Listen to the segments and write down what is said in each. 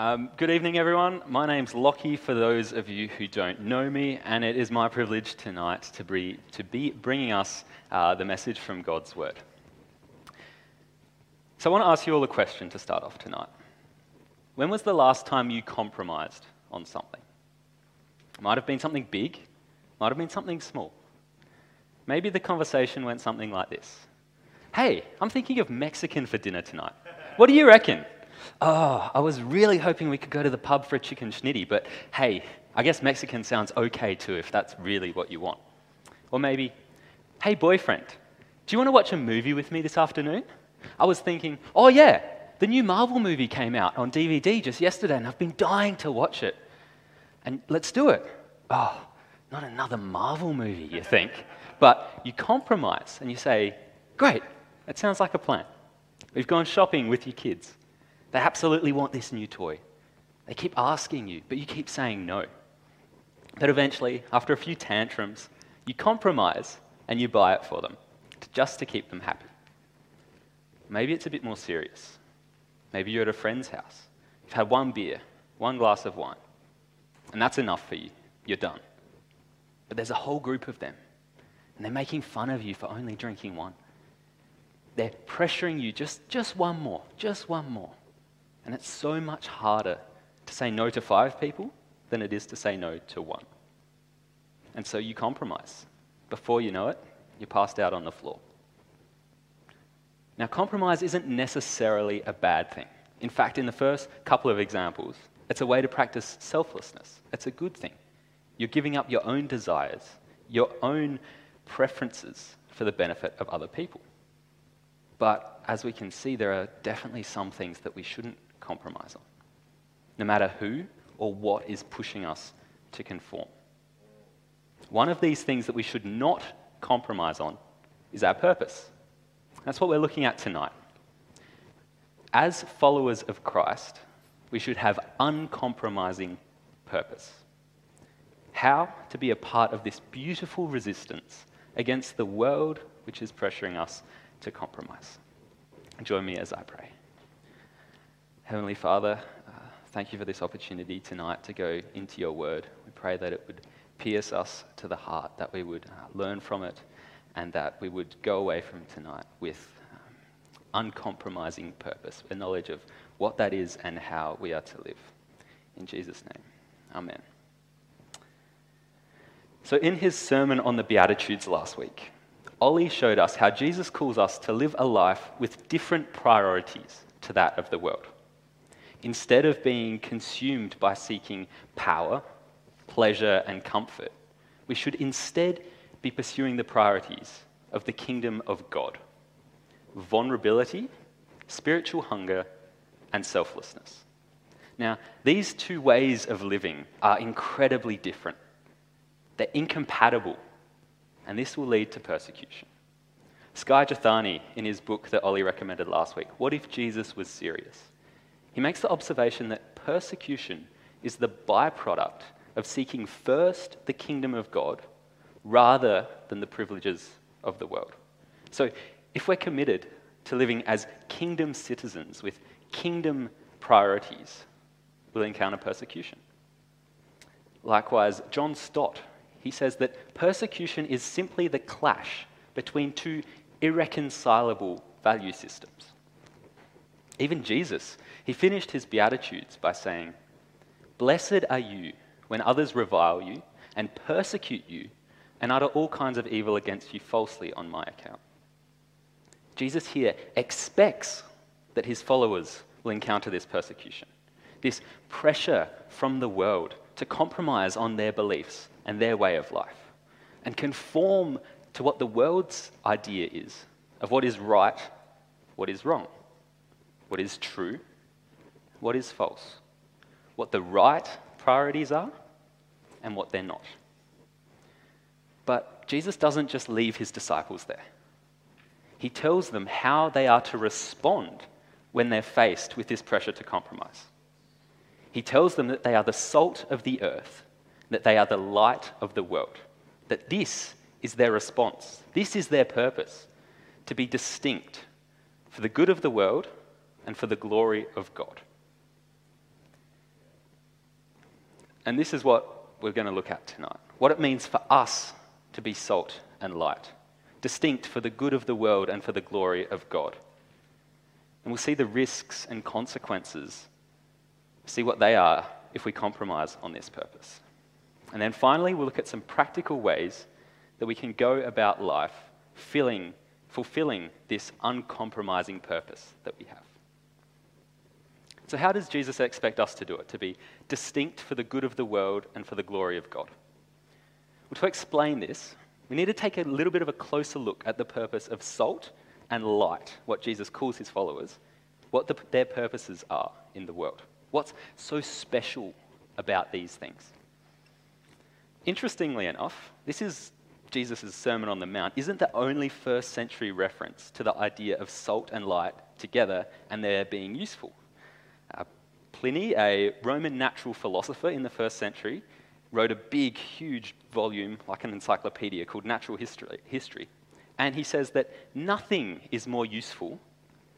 Um, good evening, everyone. My name's Lockie, for those of you who don't know me, and it is my privilege tonight to be, to be bringing us uh, the message from God's Word. So, I want to ask you all a question to start off tonight. When was the last time you compromised on something? It might have been something big, might have been something small. Maybe the conversation went something like this Hey, I'm thinking of Mexican for dinner tonight. What do you reckon? Oh, I was really hoping we could go to the pub for a chicken schnitty, but hey, I guess Mexican sounds okay too if that's really what you want. Or maybe, hey, boyfriend, do you want to watch a movie with me this afternoon? I was thinking, oh yeah, the new Marvel movie came out on DVD just yesterday and I've been dying to watch it. And let's do it. Oh, not another Marvel movie, you think. But you compromise and you say, great, that sounds like a plan. We've gone shopping with your kids. They absolutely want this new toy. They keep asking you, but you keep saying no. But eventually, after a few tantrums, you compromise and you buy it for them, just to keep them happy. Maybe it's a bit more serious. Maybe you're at a friend's house. You've had one beer, one glass of wine, and that's enough for you. You're done. But there's a whole group of them, and they're making fun of you for only drinking one. They're pressuring you just, just one more, just one more. And it's so much harder to say no to five people than it is to say no to one. And so you compromise. Before you know it, you're passed out on the floor. Now, compromise isn't necessarily a bad thing. In fact, in the first couple of examples, it's a way to practice selflessness. It's a good thing. You're giving up your own desires, your own preferences for the benefit of other people. But as we can see, there are definitely some things that we shouldn't compromise on, no matter who or what is pushing us to conform. One of these things that we should not compromise on is our purpose. That's what we're looking at tonight. As followers of Christ, we should have uncompromising purpose. How to be a part of this beautiful resistance against the world which is pressuring us to compromise. Join me as I pray. Heavenly Father, uh, thank you for this opportunity tonight to go into your word. We pray that it would pierce us to the heart, that we would uh, learn from it, and that we would go away from tonight with um, uncompromising purpose, a knowledge of what that is and how we are to live. In Jesus' name, amen. So, in his sermon on the Beatitudes last week, Ollie showed us how Jesus calls us to live a life with different priorities to that of the world instead of being consumed by seeking power, pleasure, and comfort, we should instead be pursuing the priorities of the kingdom of God vulnerability, spiritual hunger, and selflessness. Now, these two ways of living are incredibly different. They're incompatible, and this will lead to persecution. Skye Jethani, in his book that Ollie recommended last week, What If Jesus Was Serious? He makes the observation that persecution is the byproduct of seeking first the kingdom of God rather than the privileges of the world. So, if we're committed to living as kingdom citizens with kingdom priorities, we'll encounter persecution. Likewise, John Stott, he says that persecution is simply the clash between two irreconcilable value systems. Even Jesus, he finished his Beatitudes by saying, Blessed are you when others revile you and persecute you and utter all kinds of evil against you falsely on my account. Jesus here expects that his followers will encounter this persecution, this pressure from the world to compromise on their beliefs and their way of life and conform to what the world's idea is of what is right, what is wrong what is true, what is false, what the right priorities are, and what they're not. But Jesus doesn't just leave his disciples there. He tells them how they are to respond when they're faced with this pressure to compromise. He tells them that they are the salt of the earth, that they are the light of the world, that this is their response, this is their purpose to be distinct for the good of the world and for the glory of God. And this is what we're going to look at tonight what it means for us to be salt and light, distinct for the good of the world and for the glory of God. And we'll see the risks and consequences, see what they are if we compromise on this purpose. And then finally, we'll look at some practical ways that we can go about life filling, fulfilling this uncompromising purpose that we have. So, how does Jesus expect us to do it? To be distinct for the good of the world and for the glory of God? Well, to explain this, we need to take a little bit of a closer look at the purpose of salt and light, what Jesus calls his followers, what the, their purposes are in the world. What's so special about these things? Interestingly enough, this is Jesus' Sermon on the Mount, isn't the only first century reference to the idea of salt and light together and their being useful. Pliny, a Roman natural philosopher in the first century, wrote a big, huge volume, like an encyclopedia, called Natural History. History. And he says that nothing is more useful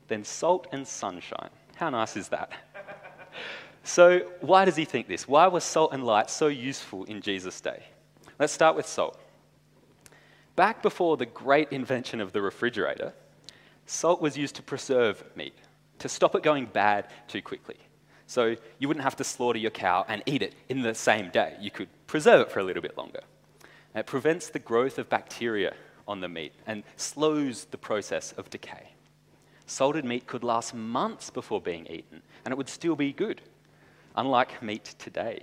than salt and sunshine. How nice is that? so, why does he think this? Why was salt and light so useful in Jesus' day? Let's start with salt. Back before the great invention of the refrigerator, salt was used to preserve meat, to stop it going bad too quickly. So you wouldn't have to slaughter your cow and eat it in the same day. You could preserve it for a little bit longer. it prevents the growth of bacteria on the meat and slows the process of decay. Salted meat could last months before being eaten, and it would still be good, unlike meat today.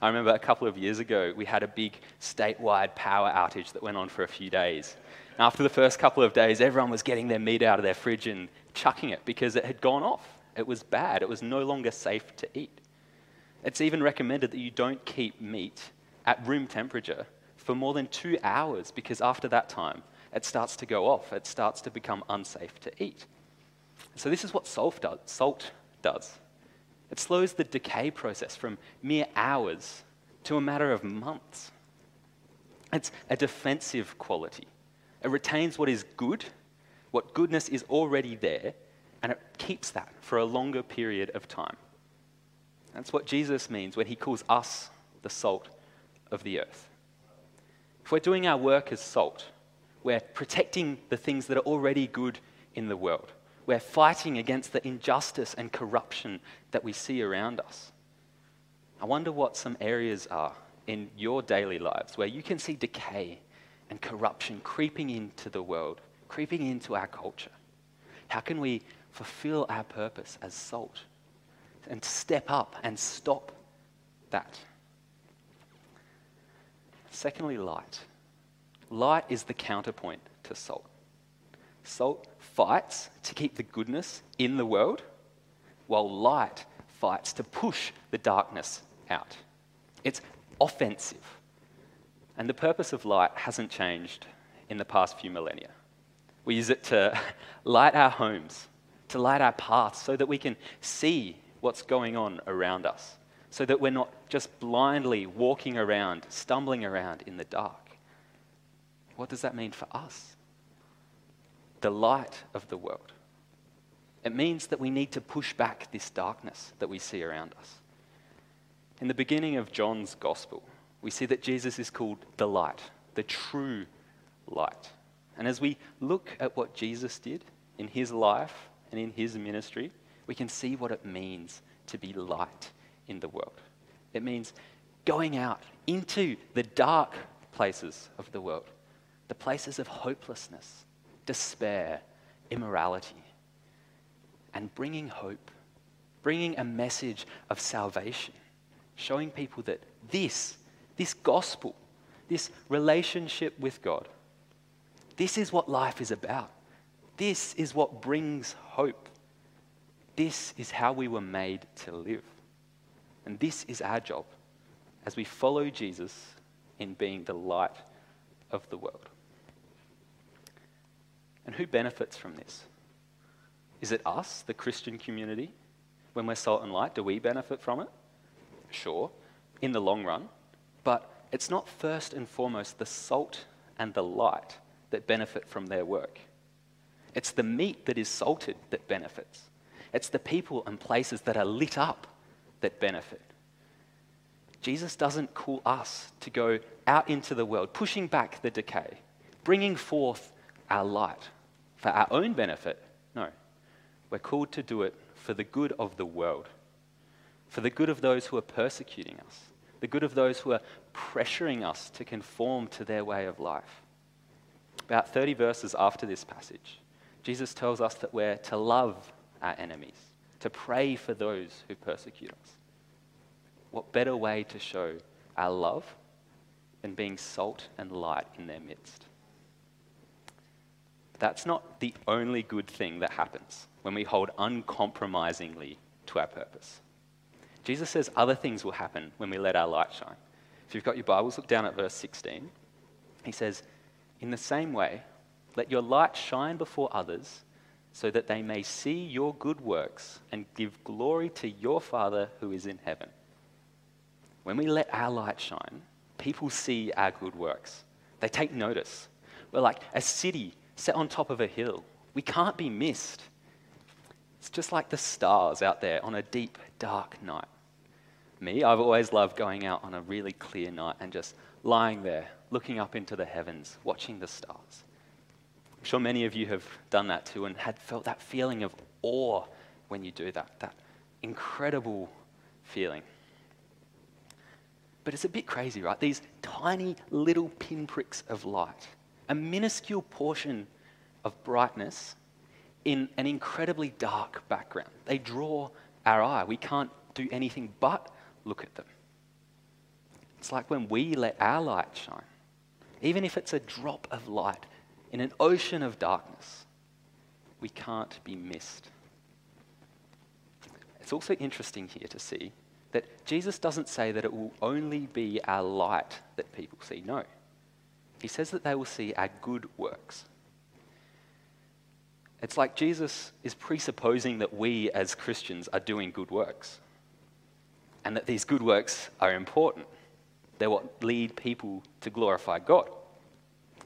I remember a couple of years ago, we had a big statewide power outage that went on for a few days. After the first couple of days, everyone was getting their meat out of their fridge and chucking it because it had gone off. It was bad. It was no longer safe to eat. It's even recommended that you don't keep meat at room temperature for more than two hours because after that time, it starts to go off. It starts to become unsafe to eat. So, this is what salt does. Salt does. It slows the decay process from mere hours to a matter of months. It's a defensive quality. It retains what is good, what goodness is already there, and it keeps that for a longer period of time. That's what Jesus means when he calls us the salt of the earth. If we're doing our work as salt, we're protecting the things that are already good in the world. We're fighting against the injustice and corruption that we see around us. I wonder what some areas are in your daily lives where you can see decay and corruption creeping into the world, creeping into our culture. How can we fulfill our purpose as salt and step up and stop that. Secondly, light. Light is the counterpoint to salt. Salt fights to keep the goodness in the world, while light fights to push the darkness out. It's offensive. And the purpose of light hasn't changed in the past few millennia. We use it to light our homes, to light our paths so that we can see what's going on around us, so that we're not just blindly walking around, stumbling around in the dark. What does that mean for us? The light of the world. It means that we need to push back this darkness that we see around us. In the beginning of John's gospel, we see that Jesus is called the light, the true light. And as we look at what Jesus did in his life and in his ministry, we can see what it means to be light in the world. It means going out into the dark places of the world, the places of hopelessness, despair, immorality, and bringing hope, bringing a message of salvation, showing people that this, this gospel, this relationship with God, this is what life is about. This is what brings hope. This is how we were made to live. And this is our job as we follow Jesus in being the light of the world. And who benefits from this? Is it us, the Christian community? When we're salt and light, do we benefit from it? Sure, in the long run. But it's not first and foremost the salt and the light that benefit from their work. It's the meat that is salted that benefits. It's the people and places that are lit up that benefit. Jesus doesn't call us to go out into the world, pushing back the decay, bringing forth our light for our own benefit. No, we're called to do it for the good of the world, for the good of those who are persecuting us, the good of those who are pressuring us to conform to their way of life. About 30 verses after this passage, Jesus tells us that we're to love our enemies, to pray for those who persecute us. What better way to show our love than being salt and light in their midst? That's not the only good thing that happens when we hold uncompromisingly to our purpose. Jesus says other things will happen when we let our light shine. If you've got your Bibles, look down at verse 16. He says, In the same way, let your light shine before others so that they may see your good works and give glory to your Father who is in heaven. When we let our light shine, people see our good works. They take notice. We're like a city set on top of a hill. We can't be missed. It's just like the stars out there on a deep, dark night. Me, I've always loved going out on a really clear night and just lying there, looking up into the heavens, watching the stars. I'm sure many of you have done that too and had felt that feeling of awe when you do that, that incredible feeling. But it's a bit crazy, right? These tiny little pinpricks of light, a minuscule portion of brightness in an incredibly dark background. They draw our eye. We can't do anything but look at them. It's like when we let our light shine, even if it's a drop of light in an ocean of darkness, we can't be missed. It's also interesting here to see that Jesus doesn't say that it will only be our light that people see. No. He says that they will see our good works. It's like Jesus is presupposing that we as Christians are doing good works and that these good works are important. They're what lead people to glorify God.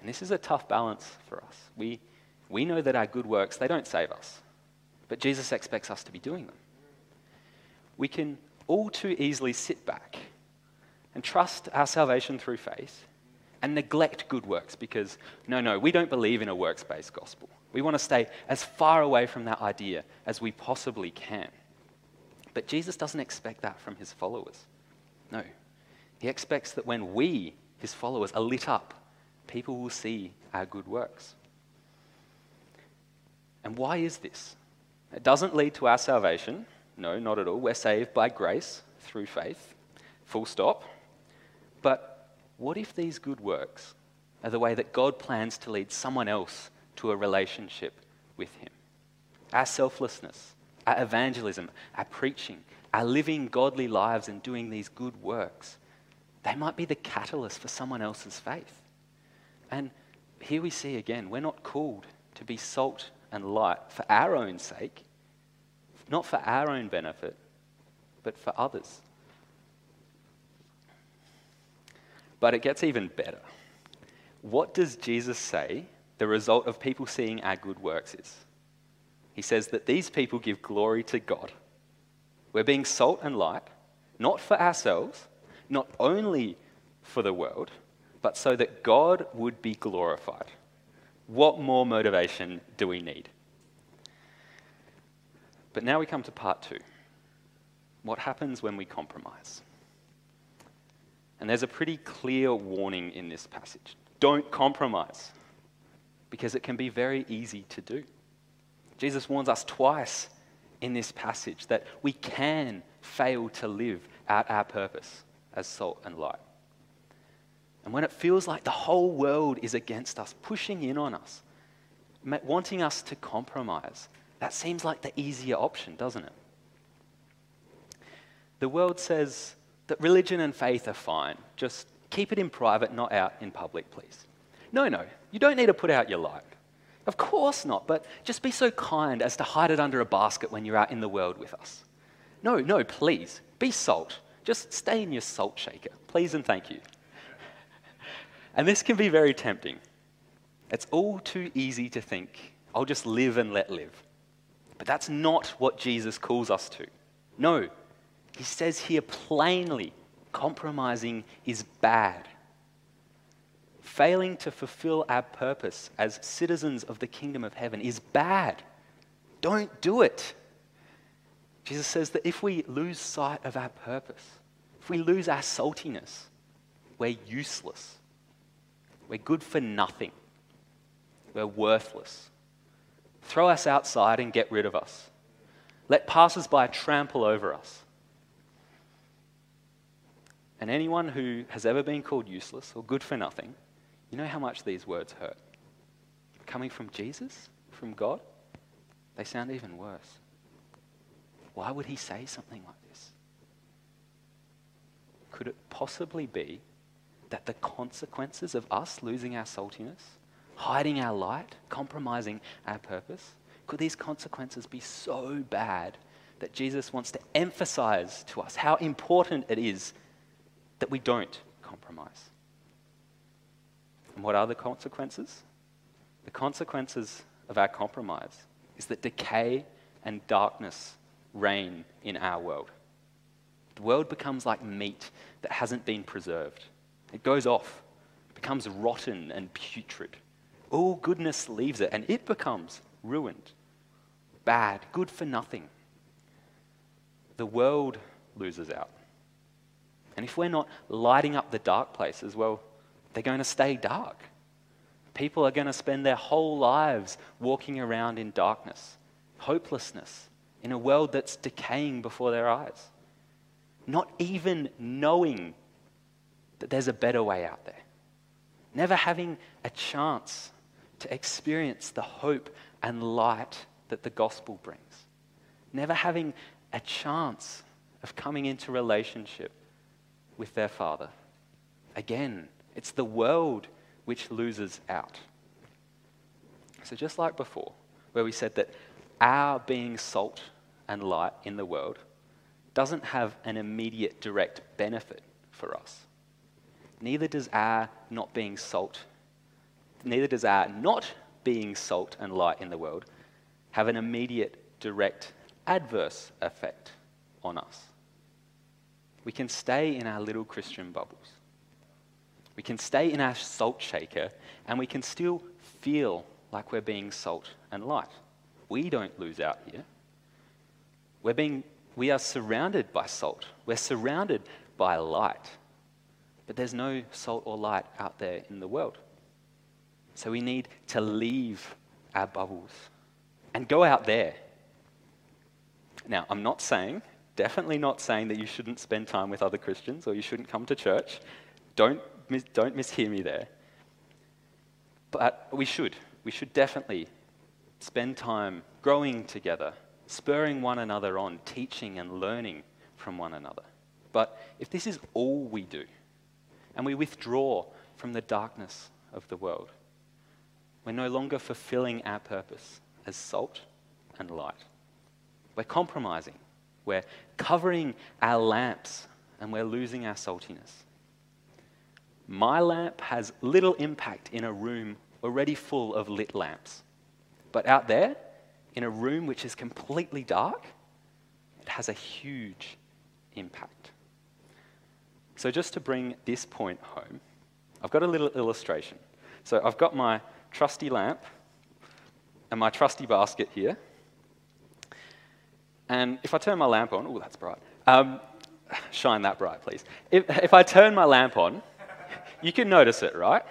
And this is a tough balance for us. We, we know that our good works, they don't save us, but Jesus expects us to be doing them. We can all too easily sit back and trust our salvation through faith and neglect good works because, no, no, we don't believe in a works based gospel. We want to stay as far away from that idea as we possibly can. But Jesus doesn't expect that from his followers. No. He expects that when we, his followers, are lit up, people will see our good works. And why is this? It doesn't lead to our salvation. No, not at all. We're saved by grace through faith. Full stop. But what if these good works are the way that God plans to lead someone else to a relationship with Him? Our selflessness, our evangelism, our preaching, our living godly lives and doing these good works, they might be the catalyst for someone else's faith. And here we see again, we're not called to be salt and light for our own sake, not for our own benefit, but for others. But it gets even better. What does Jesus say the result of people seeing our good works is? He says that these people give glory to God. We're being salt and light, not for ourselves, not only for the world, but so that God would be glorified. What more motivation do we need? But now we come to part two. What happens when we compromise? And there's a pretty clear warning in this passage. Don't compromise, because it can be very easy to do. Jesus warns us twice in this passage that we can fail to live out our purpose as salt and light. And when it feels like the whole world is against us, pushing in on us, wanting us to compromise, that seems like the easier option, doesn't it? The world says that religion and faith are fine. Just keep it in private, not out in public, please. No, no, you don't need to put out your light. Of course not, but just be so kind as to hide it under a basket when you're out in the world with us. No, no, please, be salt. Just stay in your salt shaker, please and thank you. And this can be very tempting. It's all too easy to think, I'll just live and let live. But that's not what Jesus calls us to. No, he says here plainly Compromising is bad. Failing to fulfill our purpose as citizens of the kingdom of heaven is bad. Don't do it. Jesus says that if we lose sight of our purpose, if we lose our saltiness, we're useless. We're good for nothing. We're worthless. Throw us outside and get rid of us. Let passers by trample over us. And anyone who has ever been called useless or good for nothing, you know how much these words hurt. Coming from Jesus, from God, they sound even worse. Why would he say something like this? Could it possibly be that the consequences of us losing our saltiness, hiding our light, compromising our purpose, could these consequences be so bad that Jesus wants to emphasize to us how important it is that we don't compromise? And what are the consequences? The consequences of our compromise is that decay and darkness reign in our world. The world becomes like meat that hasn't been preserved. It goes off, it becomes rotten and putrid. All goodness leaves it, and it becomes ruined, bad, good for nothing. The world loses out. And if we're not lighting up the dark places, well, they're going to stay dark. People are going to spend their whole lives walking around in darkness, hopelessness, in a world that's decaying before their eyes, not even knowing that there's a better way out there, never having a chance to experience the hope and light that the gospel brings, never having a chance of coming into relationship with their Father. Again, it's the world which loses out. So, just like before, where we said that our being salt and light in the world doesn't have an immediate direct benefit for us. Neither does our not being salt, neither does our not being salt and light in the world have an immediate direct adverse effect on us. We can stay in our little Christian bubbles. We can stay in our salt shaker and we can still feel like we're being salt and light. We don't lose out here. We're being, we are surrounded by salt. We're surrounded by light. But there's no salt or light out there in the world. So we need to leave our bubbles and go out there. Now, I'm not saying, definitely not saying that you shouldn't spend time with other Christians or you shouldn't come to church. Don't, don't mishear me there. But we should. We should definitely spend time growing together, spurring one another on, teaching and learning from one another. But if this is all we do, and we withdraw from the darkness of the world, we're no longer fulfilling our purpose as salt and light. We're compromising. We're covering our lamps and we're losing our saltiness. My lamp has little impact in a room already full of lit lamps. But out there, in a room which is completely dark, it has a huge impact. So, just to bring this point home, I've got a little illustration. So, I've got my trusty lamp and my trusty basket here. And if I turn my lamp on, oh, that's bright. Um, shine that bright, please. If, if I turn my lamp on, you can notice it, right?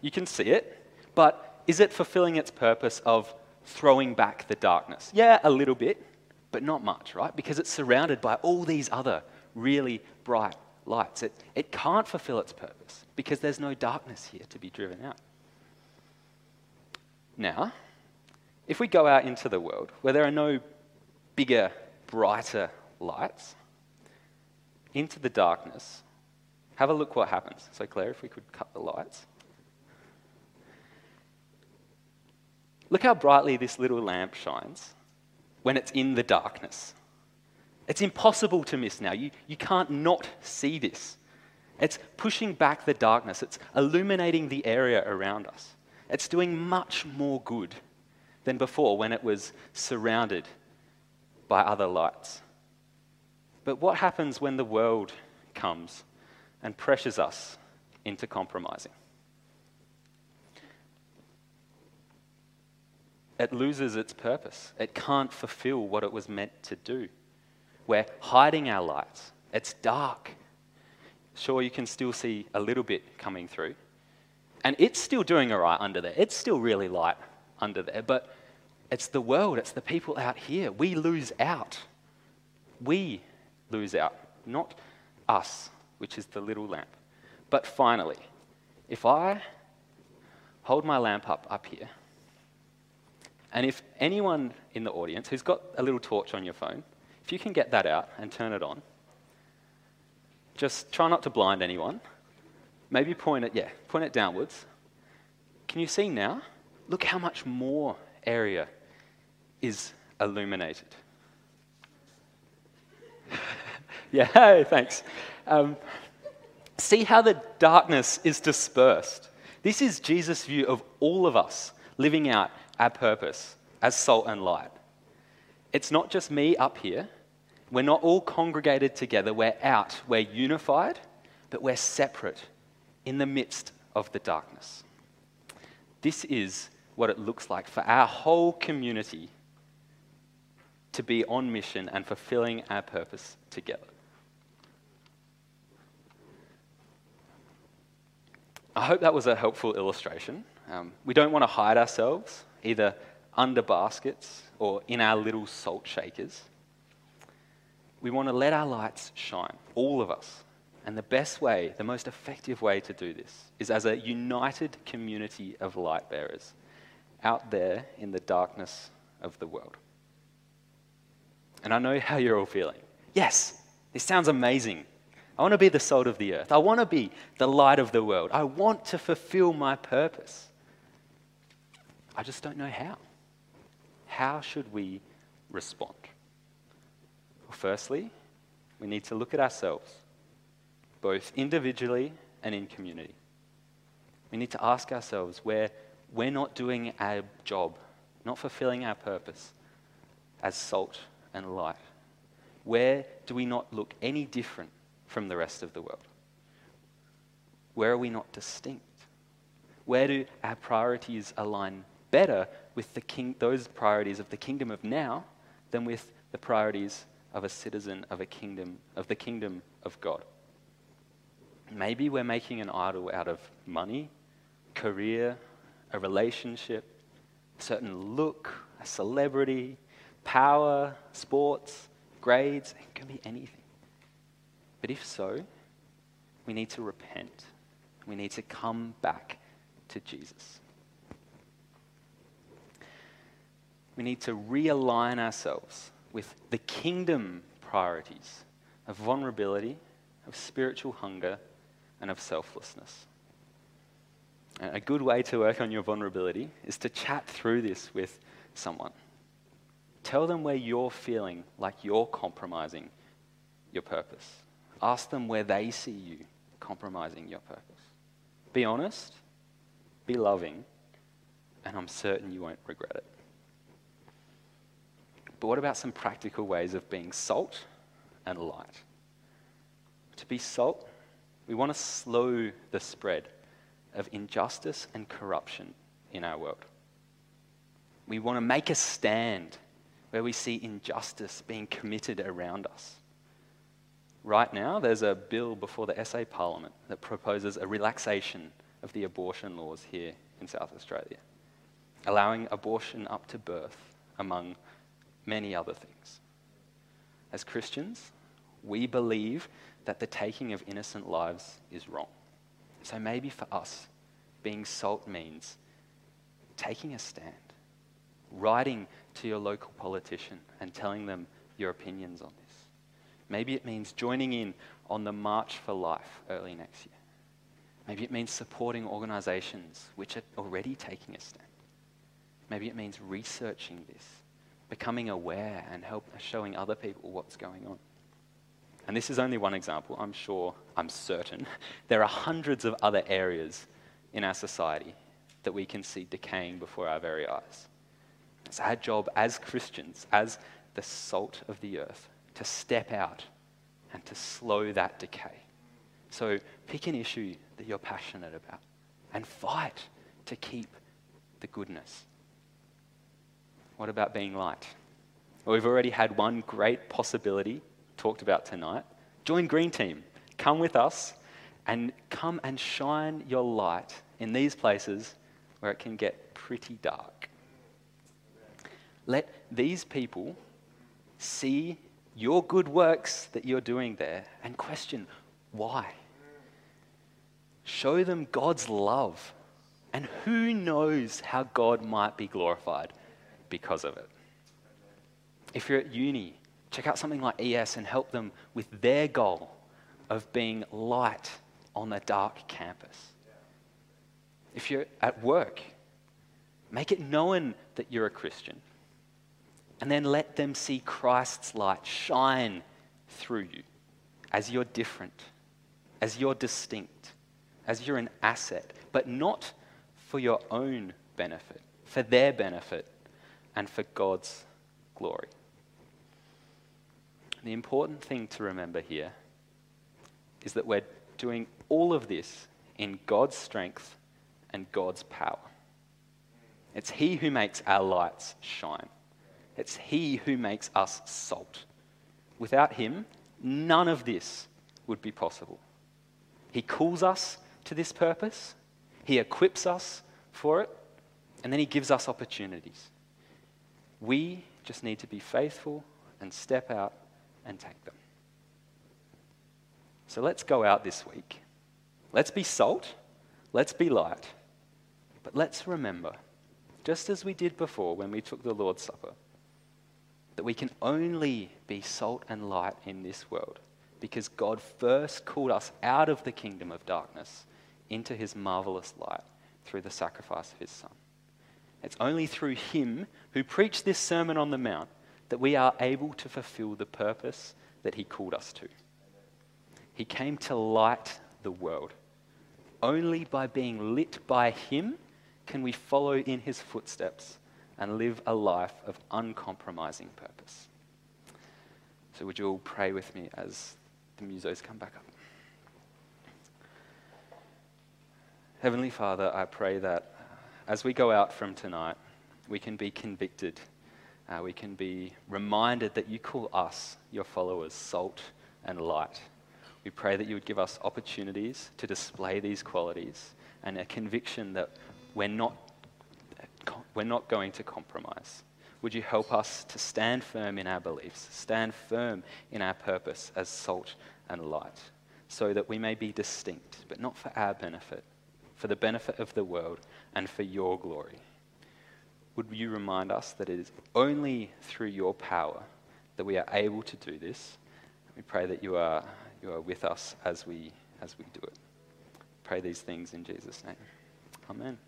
You can see it. But is it fulfilling its purpose of throwing back the darkness? Yeah, a little bit, but not much, right? Because it's surrounded by all these other really bright lights. It, it can't fulfill its purpose because there's no darkness here to be driven out. Now, if we go out into the world where there are no bigger, brighter lights, into the darkness, have a look what happens. So, Claire, if we could cut the lights. Look how brightly this little lamp shines when it's in the darkness. It's impossible to miss now. You, you can't not see this. It's pushing back the darkness, it's illuminating the area around us. It's doing much more good than before when it was surrounded by other lights. But what happens when the world comes and pressures us into compromising. It loses its purpose. It can't fulfill what it was meant to do. We're hiding our lights. It's dark. Sure, you can still see a little bit coming through. And it's still doing all right under there. It's still really light under there. But it's the world, it's the people out here. We lose out. We lose out, not us, which is the little lamp. But finally, if I hold my lamp up up here, and if anyone in the audience who's got a little torch on your phone, if you can get that out and turn it on, just try not to blind anyone. Maybe point it, yeah, point it downwards. Can you see now? Look how much more area is illuminated. yeah, hey, thanks. Um, see how the darkness is dispersed. This is Jesus' view of all of us living out our purpose as salt and light. It's not just me up here. We're not all congregated together. We're out. We're unified, but we're separate in the midst of the darkness. This is what it looks like for our whole community to be on mission and fulfilling our purpose together. I hope that was a helpful illustration. Um, we don't want to hide ourselves, either under baskets or in our little salt shakers. We want to let our lights shine, all of us. And the best way, the most effective way to do this is as a united community of light bearers out there in the darkness of the world. And I know how you're all feeling. Yes, this sounds amazing. I want to be the salt of the earth. I want to be the light of the world. I want to fulfill my purpose. I just don't know how. How should we respond? Firstly, we need to look at ourselves, both individually and in community. We need to ask ourselves where we're not doing our job, not fulfilling our purpose as salt and light? Where do we not look any different from the rest of the world? Where are we not distinct? Where do our priorities align better with king, those priorities of the kingdom of now than with the priorities of a citizen of a kingdom of the kingdom of God? Maybe we're making an idol out of money, career, a relationship, a certain look, a celebrity, power, sports, grades, it can be anything. But if so, we need to repent. We need to come back to Jesus. We need to realign ourselves with the kingdom priorities of vulnerability, of spiritual hunger, and of selflessness. A good way to work on your vulnerability is to chat through this with someone. Tell them where you're feeling like you're compromising your purpose. Ask them where they see you compromising your purpose. Be honest, be loving, and I'm certain you won't regret it. But what about some practical ways of being salt and light? To be salt, we want to slow the spread of injustice and corruption in our world. We want to make a stand where we see injustice being committed around us. Right now, there's a bill before the SA Parliament that proposes a relaxation of the abortion laws here in South Australia, allowing abortion up to birth, among many other things. As Christians, we believe that the taking of innocent lives is wrong. So maybe for us, being salt means taking a stand, writing to your local politician and telling them your opinions on this. Maybe it means joining in on the March for Life early next year. Maybe it means supporting organizations which are already taking a stand. Maybe it means researching this, becoming aware and help showing other people what's going on. And this is only one example. I'm sure, I'm certain, there are hundreds of other areas in our society that we can see decaying before our very eyes. It's our job as Christians, as the salt of the earth, to step out and to slow that decay. So pick an issue that you're passionate about and fight to keep the goodness. What about being light? Well, we've already had one great possibility talked about tonight. Join Green Team. Come with us and come and shine your light in these places where it can get pretty dark. Let these people see your good works that you're doing there and question why. Show them God's love. And who knows how God might be glorified because of it. If you're at uni, check out something like ES and help them with their goal of being light on a dark campus. If you're at work, make it known that you're a Christian. And then let them see Christ's light shine through you as you're different, as you're distinct, as you're an asset, but not for your own benefit, for their benefit, and for God's glory. The important thing to remember here is that we're doing all of this in God's strength and God's power. It's He who makes our lights shine. It's He who makes us salt. Without Him, none of this would be possible. He calls us to this purpose, He equips us for it, and then He gives us opportunities. We just need to be faithful and step out and take them. So let's go out this week. Let's be salt. Let's be light. But let's remember, just as we did before when we took the Lord's Supper, that we can only be salt and light in this world because God first called us out of the kingdom of darkness into his marvelous light through the sacrifice of his Son. It's only through him who preached this Sermon on the Mount that we are able to fulfill the purpose that he called us to. He came to light the world. Only by being lit by him can we follow in his footsteps and live a life of uncompromising purpose. So, would you all pray with me as the musos come back up? Heavenly Father, I pray that as we go out from tonight, we can be convicted. Uh, we can be reminded that you call us, your followers, salt and light. We pray that you would give us opportunities to display these qualities and a conviction that we're not, we're not going to compromise. Would you help us to stand firm in our beliefs, stand firm in our purpose as salt and light, so that we may be distinct, but not for our benefit, for the benefit of the world and for your glory. Would you remind us that it is only through your power that we are able to do this? We pray that you are, you are with us as we, as we do it. Pray these things in Jesus' name. Amen.